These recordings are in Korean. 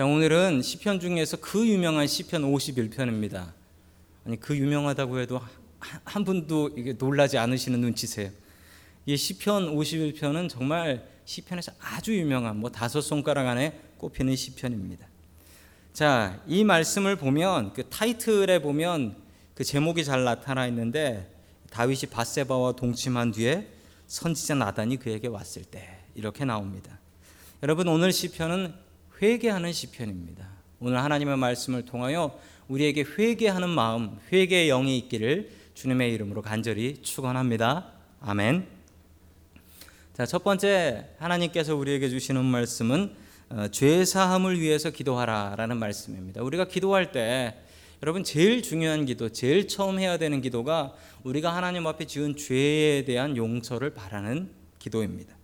자, 오늘은 시편 중에서 그 유명한 시편 51편입니다. 아니 그 유명하다고 해도 한 분도 이게 놀라지 않으시는 눈치세요. 이 시편 51편은 정말 시편에서 아주 유명한 뭐 다섯 손가락 안에 꼽히는 시편입니다. 자, 이 말씀을 보면 그 타이틀에 보면 그 제목이 잘 나타나 있는데 다윗이 바세바와 동침한 뒤에 선지자 나단이 그에게 왔을 때 이렇게 나옵니다. 여러분 오늘 시편은 회개하는 시편입니다. 오늘 하나님의 말씀을 통하여 우리에게 회개하는 마음, 회개의 영이 있기를 주님의 이름으로 간절히 축원합니다. 아멘. 자, 첫 번째 하나님께서 우리에게 주시는 말씀은 어, 죄 사함을 위해서 기도하라라는 말씀입니다. 우리가 기도할 때 여러분 제일 중요한 기도, 제일 처음 해야 되는 기도가 우리가 하나님 앞에 지은 죄에 대한 용서를 바라는 기도입니다.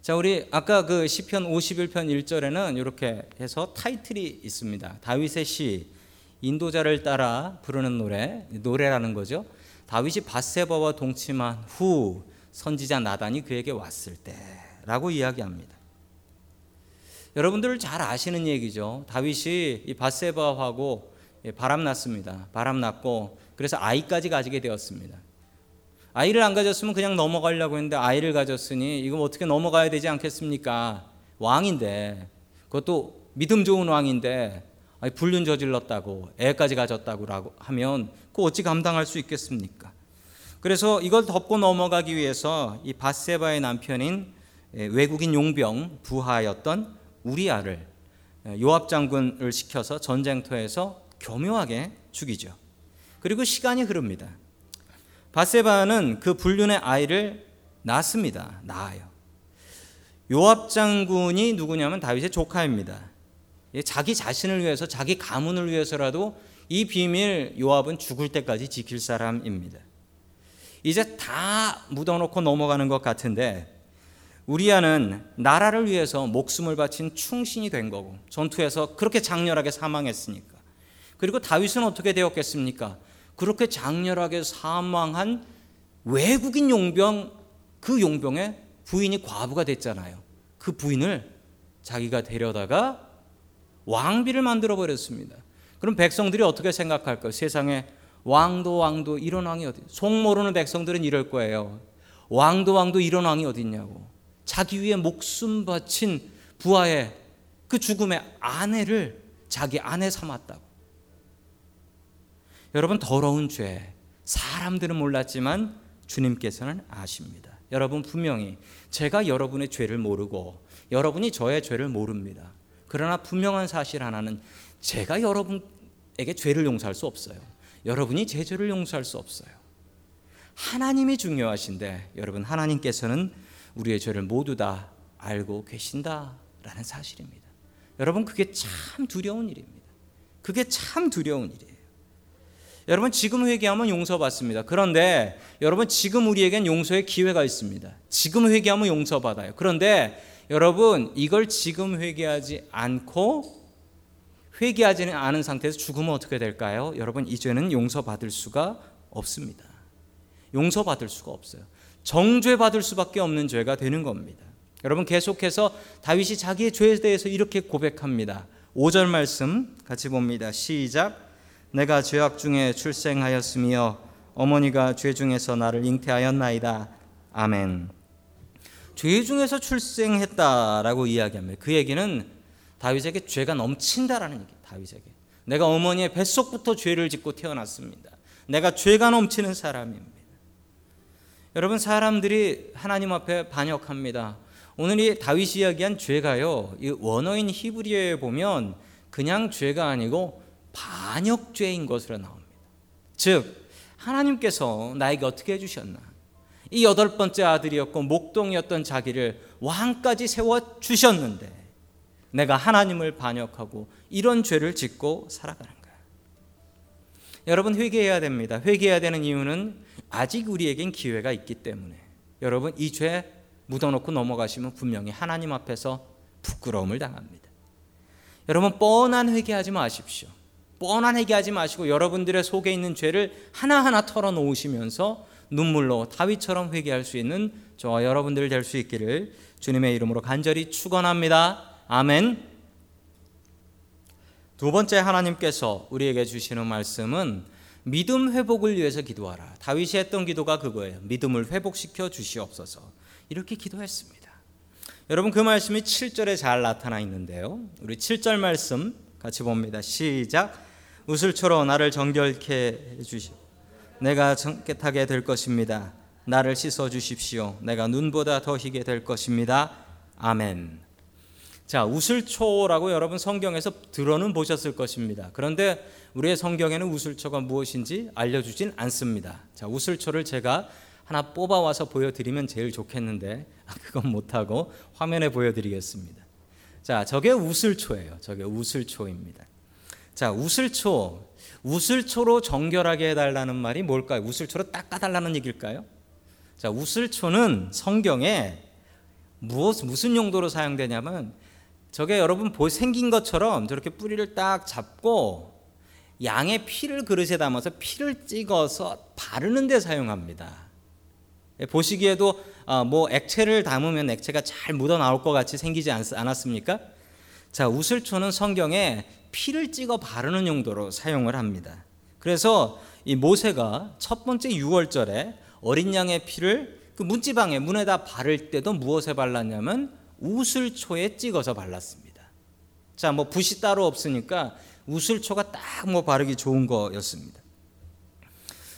자, 우리 아까 그 시편 51편 1절에는 이렇게 해서 타이틀이 있습니다. 다윗의 시 인도자를 따라 부르는 노래, 노래라는 거죠. 다윗이 바세바와 동침한 후 선지자 나단이 그에게 왔을 때라고 이야기합니다. 여러분들 잘 아시는 얘기죠. 다윗이 이 바세바하고 바람 났습니다. 바람 났고 그래서 아이까지 가지게 되었습니다. 아이를 안 가졌으면 그냥 넘어가려고 했는데 아이를 가졌으니 이거 어떻게 넘어가야 되지 않겠습니까? 왕인데 그것도 믿음 좋은 왕인데 불륜 저질렀다고 애까지 가졌다고 하면 그 어찌 감당할 수 있겠습니까? 그래서 이걸 덮고 넘어가기 위해서 이 바세바의 남편인 외국인 용병 부하였던 우리아를 요압 장군을 시켜서 전쟁터에서 교묘하게 죽이죠. 그리고 시간이 흐릅니다. 바세바는 그 불륜의 아이를 낳습니다. 낳아요. 요압 장군이 누구냐면 다윗의 조카입니다. 자기 자신을 위해서 자기 가문을 위해서라도 이 비밀 요압은 죽을 때까지 지킬 사람입니다. 이제 다 묻어놓고 넘어가는 것 같은데 우리아는 나라를 위해서 목숨을 바친 충신이 된 거고 전투에서 그렇게 장렬하게 사망했으니까 그리고 다윗은 어떻게 되었겠습니까? 그렇게 장렬하게 사망한 외국인 용병 그 용병의 부인이 과부가 됐잖아요. 그 부인을 자기가 데려다가 왕비를 만들어 버렸습니다. 그럼 백성들이 어떻게 생각할까요? 세상에 왕도 왕도 이런 왕이 어디? 속 모르는 백성들은 이럴 거예요. 왕도 왕도 이런 왕이 어딨냐고. 자기 위에 목숨 바친 부하의 그 죽음의 아내를 자기 아내 삼았다고. 여러분 더러운 죄 사람들은 몰랐지만 주님께서는 아십니다. 여러분 분명히 제가 여러분의 죄를 모르고 여러분이 저의 죄를 모릅니다. 그러나 분명한 사실 하나는 제가 여러분에게 죄를 용서할 수 없어요. 여러분이 제 죄를 용서할 수 없어요. 하나님이 중요하신데 여러분 하나님께서는 우리의 죄를 모두 다 알고 계신다라는 사실입니다. 여러분 그게 참 두려운 일입니다. 그게 참 두려운 일이에요. 여러분 지금 회개하면 용서받습니다. 그런데 여러분 지금 우리에겐 용서의 기회가 있습니다. 지금 회개하면 용서받아요. 그런데 여러분 이걸 지금 회개하지 않고 회개하지는 않은 상태에서 죽으면 어떻게 될까요? 여러분 이 죄는 용서받을 수가 없습니다. 용서받을 수가 없어요. 정죄받을 수밖에 없는 죄가 되는 겁니다. 여러분 계속해서 다윗이 자기의 죄에 대해서 이렇게 고백합니다. 5절 말씀 같이 봅니다. 시작. 내가 죄악 중에 출생하였으며 어머니가 죄 중에서 나를 잉태하였나이다. 아멘. 죄 중에서 출생했다라고 이야기합니다. 그 얘기는 다윗에게 죄가 넘친다라는 얘기. 다윗에게 내가 어머니의 뱃속부터 죄를 짓고 태어났습니다. 내가 죄가 넘치는 사람입니다. 여러분 사람들이 하나님 앞에 반역합니다. 오늘 이 다윗이 이야기한 죄가요. 이 원어인 히브리어에 보면 그냥 죄가 아니고 반역죄인 것으로 나옵니다. 즉 하나님께서 나에게 어떻게 해주셨나? 이 여덟 번째 아들이었고 목동이었던 자기를 왕까지 세워 주셨는데 내가 하나님을 반역하고 이런 죄를 짓고 살아가는 거야. 여러분 회개해야 됩니다. 회개해야 되는 이유는 아직 우리에겐 기회가 있기 때문에 여러분 이 죄 묻어놓고 넘어가시면 분명히 하나님 앞에서 부끄러움을 당합니다. 여러분 뻔한 회개하지 마십시오. 뻔한 회개하지 마시고 여러분들의 속에 있는 죄를 하나하나 털어놓으시면서 눈물로 다윗처럼 회개할 수 있는 저와 여러분들 될 수 있기를 주님의 이름으로 간절히 축원합니다. 아멘. 두 번째 하나님께서 우리에게 주시는 말씀은 믿음 회복을 위해서 기도하라. 다윗이 했던 기도가 그거예요. 믿음을 회복시켜 주시옵소서. 이렇게 기도했습니다. 여러분 그 말씀이 7절에 잘 나타나 있는데요. 우리 7절 말씀 같이 봅니다. 시작. 우슬초로 나를 정결케 해 주시오. 내가 깨끗하게 될 것입니다. 나를 씻어 주십시오. 내가 눈보다 더 희게 될 것입니다. 아멘. 자, 우슬초라고 여러분 성경에서 들어는 보셨을 것입니다. 그런데 우리의 성경에는 우슬초가 무엇인지 알려주진 않습니다. 자, 우슬초를 제가 하나 뽑아와서 보여드리면 제일 좋겠는데 아, 그건 못하고 화면에 보여드리겠습니다. 자, 저게 우슬초예요. 저게 우슬초입니다. 자, 우슬초. 우슬초로 정결하게 해달라는 말이 뭘까요? 우슬초로 닦아달라는 얘기일까요? 자, 우슬초는 성경에 무엇, 무슨 용도로 사용되냐면 저게 여러분 생긴 것처럼 저렇게 뿌리를 딱 잡고 양의 피를 그릇에 담아서 피를 찍어서 바르는 데 사용합니다. 예, 보시기에도 아, 뭐 액체를 담으면 액체가 잘 묻어 나올 것 같이 생기지 않았습니까? 자, 우슬초는 성경에 피를 찍어 바르는 용도로 사용을 합니다. 그래서 이 모세가 첫 번째 6월절에 어린 양의 피를 그 문지방에 문에다 바를 때도 무엇에 발랐냐면 우슬초에 찍어서 발랐습니다. 자, 뭐 붓이 따로 없으니까 우슬초가 딱 뭐 바르기 좋은 거였습니다.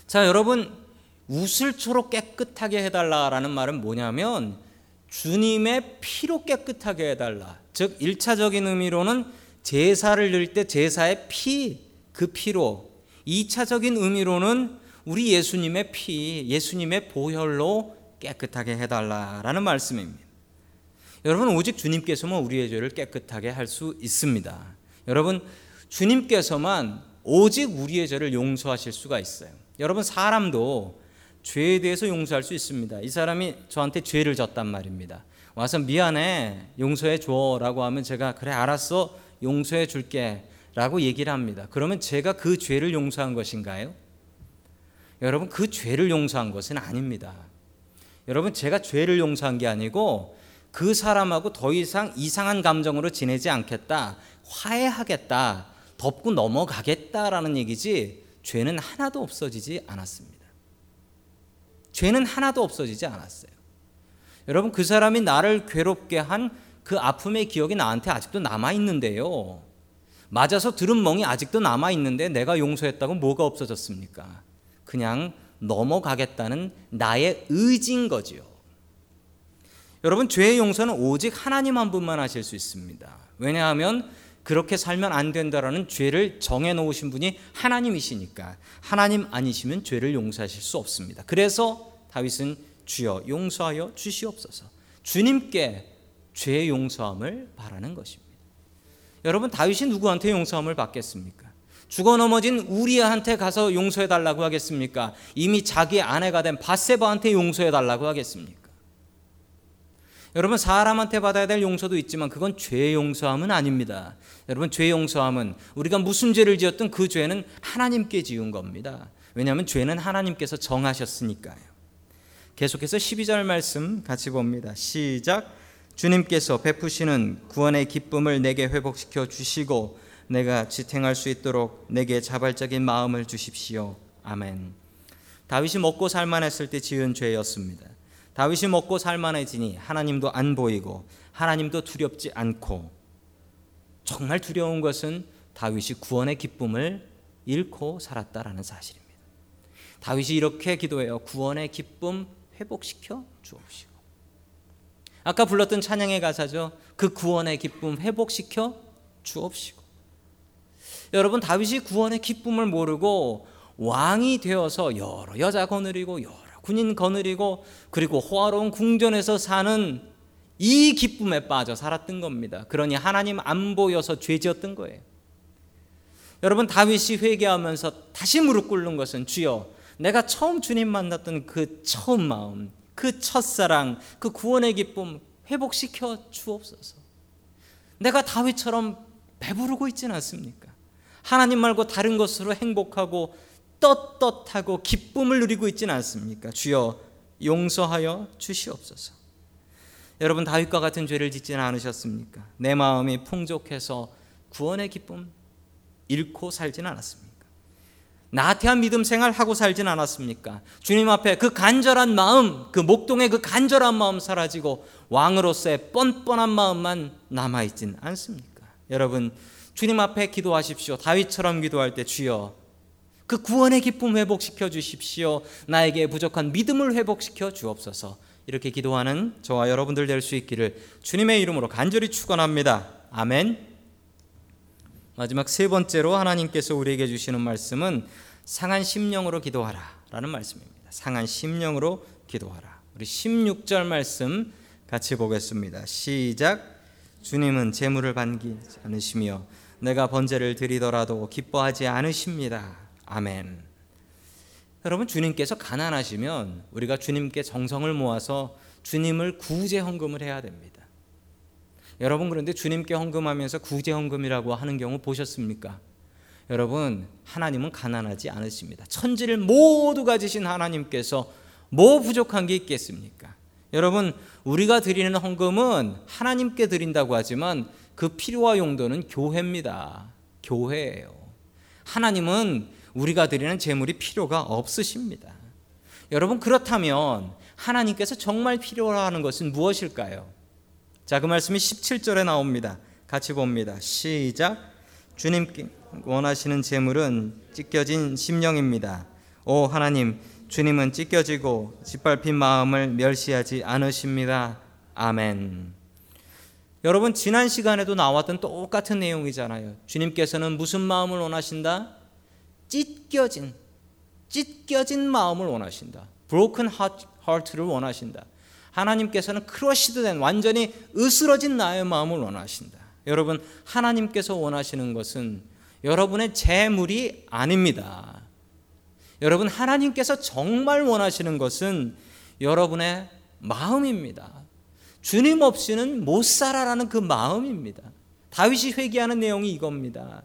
자, 여러분 우슬초로 깨끗하게 해달라라는 말은 뭐냐면 주님의 피로 깨끗하게 해달라. 즉 1차적인 의미로는 제사를 드릴 때 제사의 피, 그 피로 2차적인 의미로는 우리 예수님의 피, 예수님의 보혈로 깨끗하게 해달라라는 말씀입니다. 여러분 오직 주님께서만 우리의 죄를 깨끗하게 할 수 있습니다. 여러분 주님께서만 오직 우리의 죄를 용서하실 수가 있어요. 여러분 사람도 죄에 대해서 용서할 수 있습니다. 이 사람이 저한테 죄를 졌단 말입니다. 와서 미안해 용서해 줘라고 하면 제가 그래 알았어 용서해 줄게 라고 얘기를 합니다. 그러면 제가 그 죄를 용서한 것인가요? 여러분 그 죄를 용서한 것은 아닙니다. 여러분 제가 죄를 용서한 게 아니고 그 사람하고 더 이상 이상한 감정으로 지내지 않겠다. 화해하겠다. 덮고 넘어가겠다라는 얘기지 죄는 하나도 없어지지 않았습니다. 죄는 하나도 없어지지 않았어요. 여러분 그 사람이 나를 괴롭게 한 그 아픔의 기억이 나한테 아직도 남아 있는데요. 맞아서 들은 멍이 아직도 남아 있는데 내가 용서했다고 뭐가 없어졌습니까? 그냥 넘어가겠다는 나의 의지인 거지요. 여러분 죄의 용서는 오직 하나님 한 분만 하실 수 있습니다. 왜냐하면 그렇게 살면 안 된다라는 죄를 정해 놓으신 분이 하나님이시니까 하나님 아니시면 죄를 용서하실 수 없습니다. 그래서 다윗은 주여 용서하여 주시옵소서. 주님께 죄 용서함을 바라는 것입니다. 여러분 다윗이 누구한테 용서함을 받겠습니까? 죽어 넘어진 우리한테 가서 용서해 달라고 하겠습니까? 이미 자기 아내가 된 바세바한테 용서해 달라고 하겠습니까? 여러분 사람한테 받아야 될 용서도 있지만 그건 죄 용서함은 아닙니다. 여러분 죄 용서함은 우리가 무슨 죄를 지었든 그 죄는 하나님께 지은 겁니다. 왜냐하면 죄는 하나님께서 정하셨으니까요. 계속해서 12절 말씀 같이 봅니다. 시작. 주님께서 베푸시는 구원의 기쁨을 내게 회복시켜 주시고 내가 지탱할 수 있도록 내게 자발적인 마음을 주십시오. 아멘. 다윗이 먹고 살만했을 때 지은 죄였습니다. 다윗이 먹고 살만해지니 하나님도 안 보이고 하나님도 두렵지 않고 정말 두려운 것은 다윗이 구원의 기쁨을 잃고 살았다라는 사실입니다. 다윗이 이렇게 기도해요. 구원의 기쁨 회복시켜 주옵시고. 아까 불렀던 찬양의 가사죠. 그 구원의 기쁨 회복시켜 주옵시고. 여러분 다윗이 구원의 기쁨을 모르고 왕이 되어서 여러 여자 거느리고 여러 군인 거느리고 그리고 호화로운 궁전에서 사는 이 기쁨에 빠져 살았던 겁니다. 그러니 하나님 안 보여서 죄지었던 거예요. 여러분 다윗이 회개하면서 다시 무릎 꿇는 것은 주여 내가 처음 주님 만났던 그 처음 마음, 그 첫사랑, 그 구원의 기쁨 회복시켜 주옵소서. 내가 다윗처럼 배부르고 있지는 않습니까? 하나님 말고 다른 것으로 행복하고 떳떳하고 기쁨을 누리고 있지는 않습니까? 주여 용서하여 주시옵소서. 여러분 다윗과 같은 죄를 짓지는 않으셨습니까? 내 마음이 풍족해서 구원의 기쁨 잃고 살진 않았습니까? 나태한 믿음 생활 하고 살진 않았습니까? 주님 앞에 그 간절한 마음, 그 목동의 그 간절한 마음 사라지고 왕으로서의 뻔뻔한 마음만 남아 있진 않습니까? 여러분, 주님 앞에 기도하십시오. 다윗처럼 기도할 때 주여 그 구원의 기쁨 회복시켜 주십시오. 나에게 부족한 믿음을 회복시켜 주옵소서. 이렇게 기도하는 저와 여러분들 될 수 있기를 주님의 이름으로 간절히 축원합니다. 아멘. 마지막 세 번째로 하나님께서 우리에게 주시는 말씀은 상한 심령으로 기도하라 라는 말씀입니다. 상한 심령으로 기도하라. 우리 16절 말씀 같이 보겠습니다. 시작. 주님은 재물을 반기지 않으시며 내가 번제를 드리더라도 기뻐하지 않으십니다. 아멘. 여러분 주님께서 가난하시면 우리가 주님께 정성을 모아서 주님을 구제 헌금을 해야 됩니다. 여러분 그런데 주님께 헌금하면서 구제 헌금이라고 하는 경우 보셨습니까? 여러분 하나님은 가난하지 않으십니다. 천지를 모두 가지신 하나님께서 뭐 부족한 게 있겠습니까? 여러분 우리가 드리는 헌금은 하나님께 드린다고 하지만 그 필요와 용도는 교회입니다. 교회예요. 하나님은 우리가 드리는 재물이 필요가 없으십니다. 여러분 그렇다면 하나님께서 정말 필요로 하는 것은 무엇일까요? 자, 그 말씀이 17절에 나옵니다. 같이 봅니다. 시작. 주님께 원하시는 재물은 찢겨진 심령입니다. 오 하나님, 주님은 찢겨지고 짓밟힌 마음을 멸시하지 않으십니다. 아멘. 여러분 지난 시간에도 나왔던 똑같은 내용이잖아요. 주님께서는 무슨 마음을 원하신다? 찢겨진 찢겨진 마음을 원하신다. broken heart를 원하신다. 하나님께서는 crushed 된 완전히 으스러진 나의 마음을 원하신다. 여러분 하나님께서 원하시는 것은 여러분의 제물이 아닙니다. 여러분 하나님께서 정말 원하시는 것은 여러분의 마음입니다. 주님 없이는 못 살아라는 그 마음입니다. 다윗이 회개하는 내용이 이겁니다.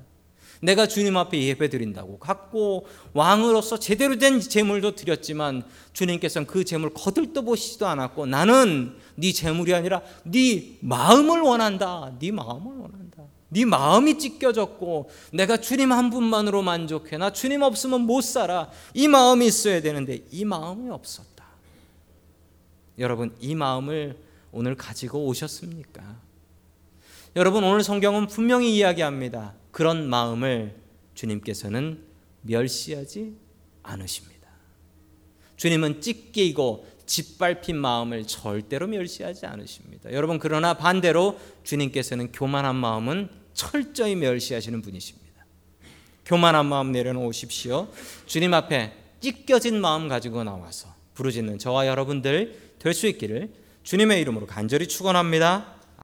내가 주님 앞에 예배 드린다고 갖고 왕으로서 제대로 된 재물도 드렸지만 주님께서는 그 재물 거들떠 보시지도 않았고 나는 네 재물이 아니라 네 마음을 원한다. 네 마음을 원한다. 네 마음이 찢겨졌고 내가 주님 한 분만으로 만족해. 나 주님 없으면 못 살아. 이 마음이 있어야 되는데 이 마음이 없었다. 여러분 이 마음을 오늘 가지고 오셨습니까? 여러분 오늘 성경은 분명히 이야기합니다. 그런 마음을 주님께서는 멸시하지 않으십니다. 주님은 찢기고 짓밟힌 마음을 절대로 멸시하지 않으십니다. 여러분 그러나 반대로 주님께서는 교만한 마음은 철저히 멸시하시는 분이십니다. 교만한 마음 내려놓으십시오. 주님 앞에 찢겨진 마음 가지고 나와서 부르짖는 저와 여러분들 될 수 있기를 주님의 이름으로 간절히 축원합니다.